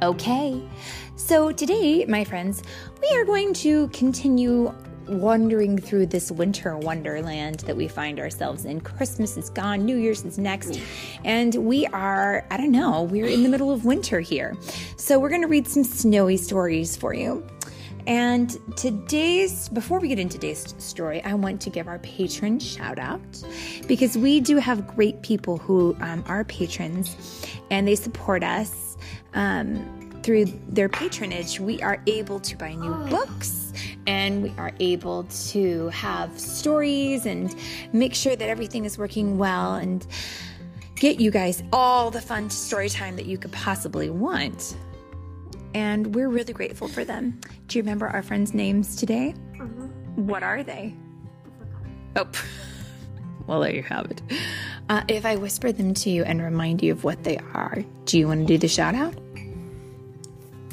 Okay, so today, my friends, we are going to continue wandering through this winter wonderland that we find ourselves in. Christmas is gone, New Year's is next, and we are, I don't know, we're in the middle of winter here. So we're going to read some snowy stories for you. And today's, before we get into today's story, I want to give our patron shout out because we do have great people who um, are patrons and they support us. Um, through their patronage, we are able to buy new books and we are able to have stories and make sure that everything is working well and get you guys all the fun story time that you could possibly want. And we're really grateful for them. Do you remember our friends' names today? What are they? Oh, well, there you have it. Uh, if I whisper them to you and remind you of what they are, do you want to do the shout out?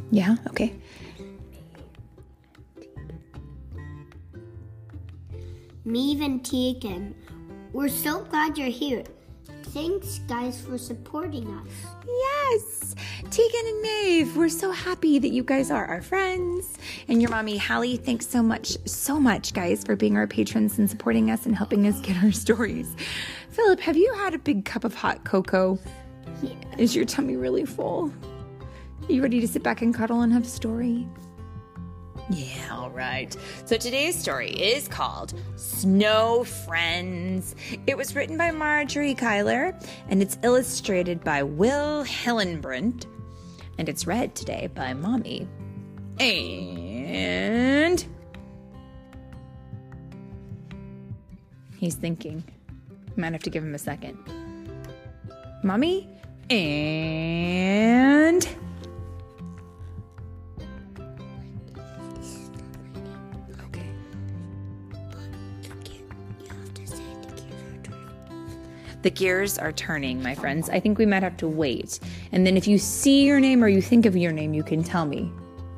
Yeah, okay. Maeve and Tegan, we're so glad you're here. Thanks, guys, for supporting us. Yes, Tegan and Maeve, we're so happy that you guys are our friends. And your mommy, Hallie, thanks so much, so much, guys, for being our patrons and supporting us and helping us get our stories. Philip, have you had a big cup of hot cocoa? Is your tummy really full? Are you ready to sit back and cuddle and have a story? Yeah, all right. So today's story is called Snow Friends. It was written by Margery Cuyler and it's illustrated by Will Hillenbrand. And it's read today by Mommy. And he's thinking. Might have to give him a second. Mommy and The gears are turning, my friends. I think we might have to wait. And then if you see your name or you think of your name, you can tell me.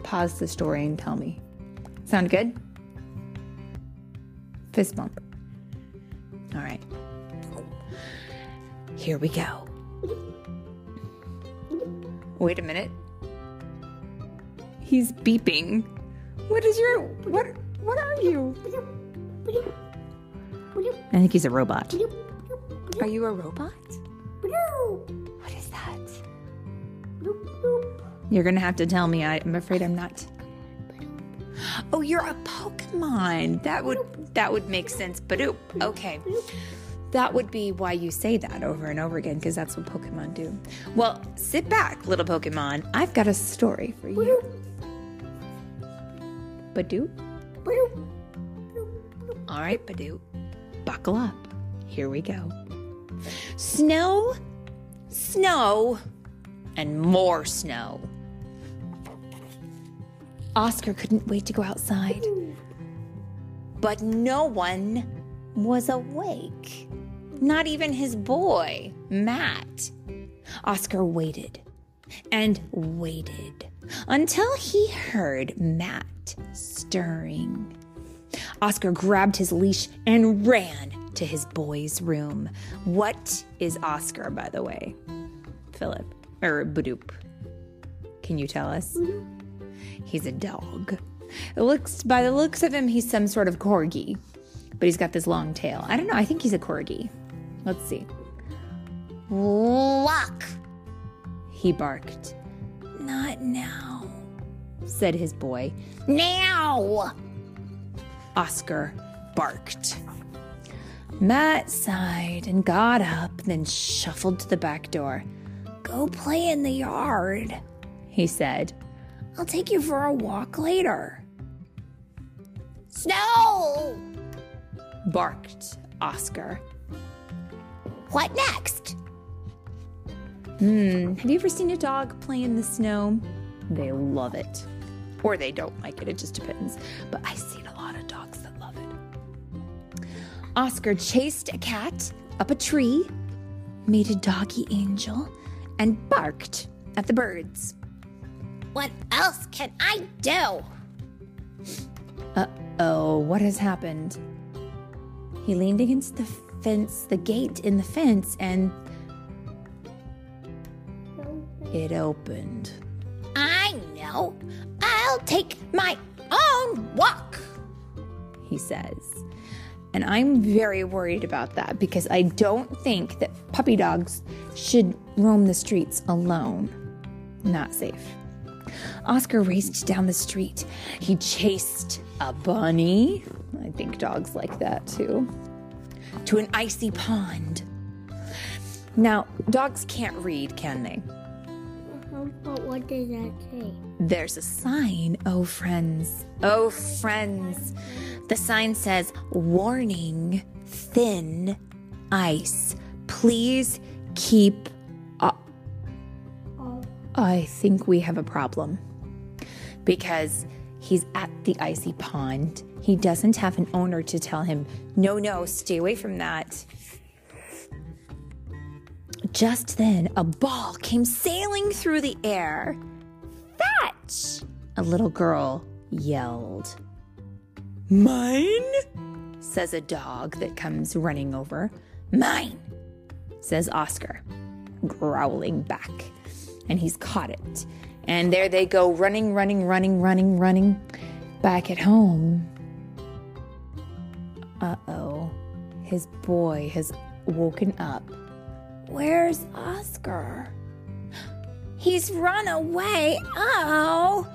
Pause the story and tell me. Sound good? Fist bump. All right. Here we go. Wait a minute. He's beeping. What is your what what are you? I think he's a robot. Are you a robot? What is that? You're gonna have to tell me. I, I'm afraid I'm not. Oh, you're a Pokemon. That would that would make sense. But okay, that would be why you say that over and over again because that's what Pokemon do. Well, sit back, little Pokemon. I've got a story for you. Badoo. All right, Badoo. Buckle up. Here we go. Snow, snow, and more snow. Oscar couldn't wait to go outside. But no one was awake. Not even his boy, Matt. Oscar waited and waited until he heard Matt stirring. Oscar grabbed his leash and ran to his boy's room. What is Oscar, by the way? Philip, or Badoop. Can you tell us? Mm-hmm. He's a dog. It looks by the looks of him, he's some sort of corgi, but he's got this long tail. I don't know. I think he's a corgi. Let's see. Lock! He barked. Not now, said his boy. Now! Oscar barked. Matt sighed and got up, then shuffled to the back door. Go play in the yard, he said. I'll take you for a walk later. Snow! barked Oscar. What next? Hmm, have you ever seen a dog play in the snow? They love it. Or they don't like it, it just depends. But I've seen a lot of dogs. Oscar chased a cat up a tree, made a doggy angel, and barked at the birds. What else can I do? Uh oh, what has happened? He leaned against the fence, the gate in the fence, and it opened. I know. I'll take my own walk, he says. And I'm very worried about that because I don't think that puppy dogs should roam the streets alone. Not safe. Oscar raced down the street. He chased a bunny. I think dogs like that too. To an icy pond. Now, dogs can't read, can they? But what does that say? There's a sign, oh friends, oh friends. The sign says, Warning, thin ice. Please keep up. I think we have a problem because he's at the icy pond. He doesn't have an owner to tell him, No, no, stay away from that. Just then, a ball came sailing through the air. Fetch! A little girl yelled. Mine? says a dog that comes running over. Mine, says Oscar, growling back. And he's caught it. And there they go, running, running, running, running, running back at home. Uh oh, his boy has woken up. Where's Oscar? He's run away. Oh,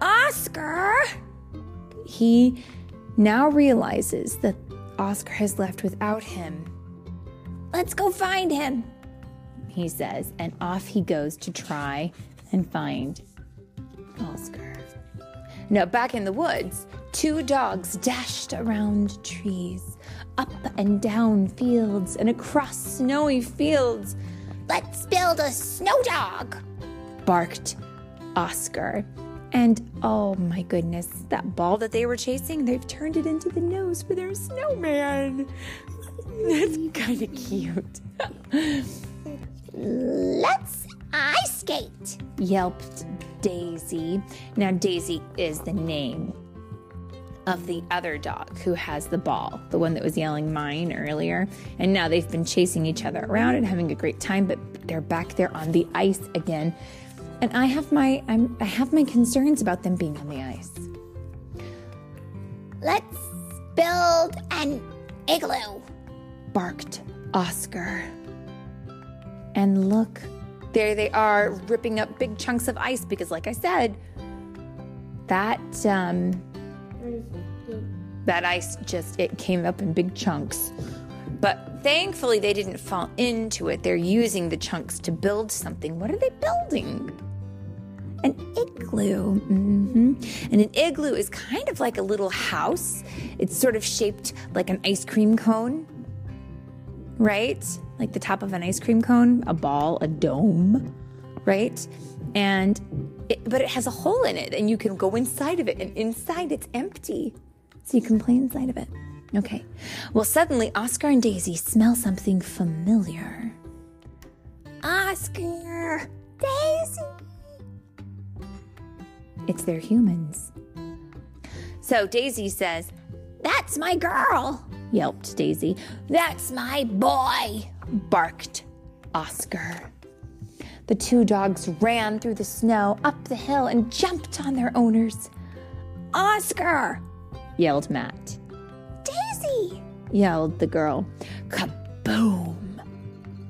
Oscar! He now realizes that Oscar has left without him. Let's go find him, he says, and off he goes to try and find Oscar. Now, back in the woods, two dogs dashed around trees, up and down fields, and across snowy fields. Let's build a snow dog, barked Oscar. And oh my goodness, that ball that they were chasing, they've turned it into the nose for their snowman. That's kind of cute. Let's ice skate, yelped Daisy. Now, Daisy is the name of the other dog who has the ball, the one that was yelling mine earlier. And now they've been chasing each other around and having a great time, but they're back there on the ice again. And I have my I'm, I have my concerns about them being on the ice. Let's build an igloo, barked Oscar. And look, there they are ripping up big chunks of ice because like I said, that um that ice just it came up in big chunks. But thankfully they didn't fall into it. They're using the chunks to build something. What are they building? An igloo. hmm And an igloo is kind of like a little house. It's sort of shaped like an ice cream cone, right? Like the top of an ice cream cone, a ball, a dome, right? And it, but it has a hole in it, and you can go inside of it, and inside it's empty, so you can play inside of it. Okay. Well, suddenly Oscar and Daisy smell something familiar. Oscar, Daisy. It's their humans. So Daisy says, That's my girl, yelped Daisy. That's my boy, barked Oscar. The two dogs ran through the snow, up the hill, and jumped on their owners. Oscar, yelled Matt. Daisy, yelled the girl. Kaboom!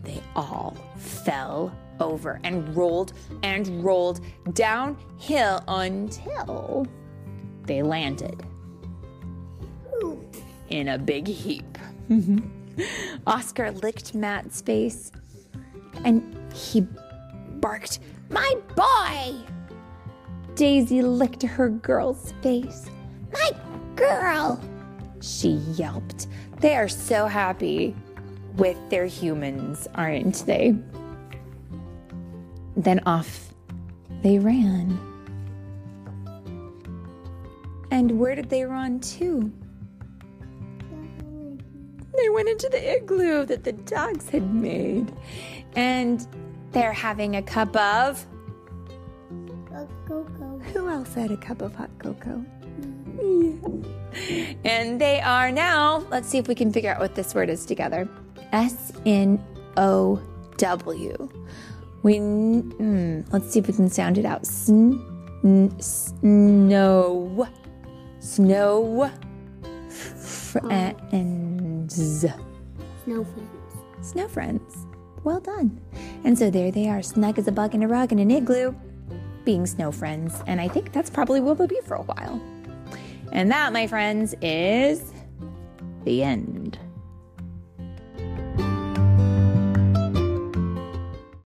They all fell over and rolled and rolled downhill until they landed in a big heap. Oscar licked Matt's face and he barked, My boy! Daisy licked her girl's face. My girl! She yelped. They are so happy with their humans, aren't they? Then off they ran. And where did they run to? They went into the igloo that the dogs had made. And they're having a cup of. A cocoa. Who else had a cup of hot cocoa? Yeah. And they are now, let's see if we can figure out what this word is together. S N O W. We, mm, let's see if we can sound it out. Sn, N- snow. Snow. Friends. Snow friends. Snow friends. Well done. And so there they are, snug as a bug in a rug in an igloo, being snow friends. And I think that's probably where we'll be for a while. And that, my friends, is the end.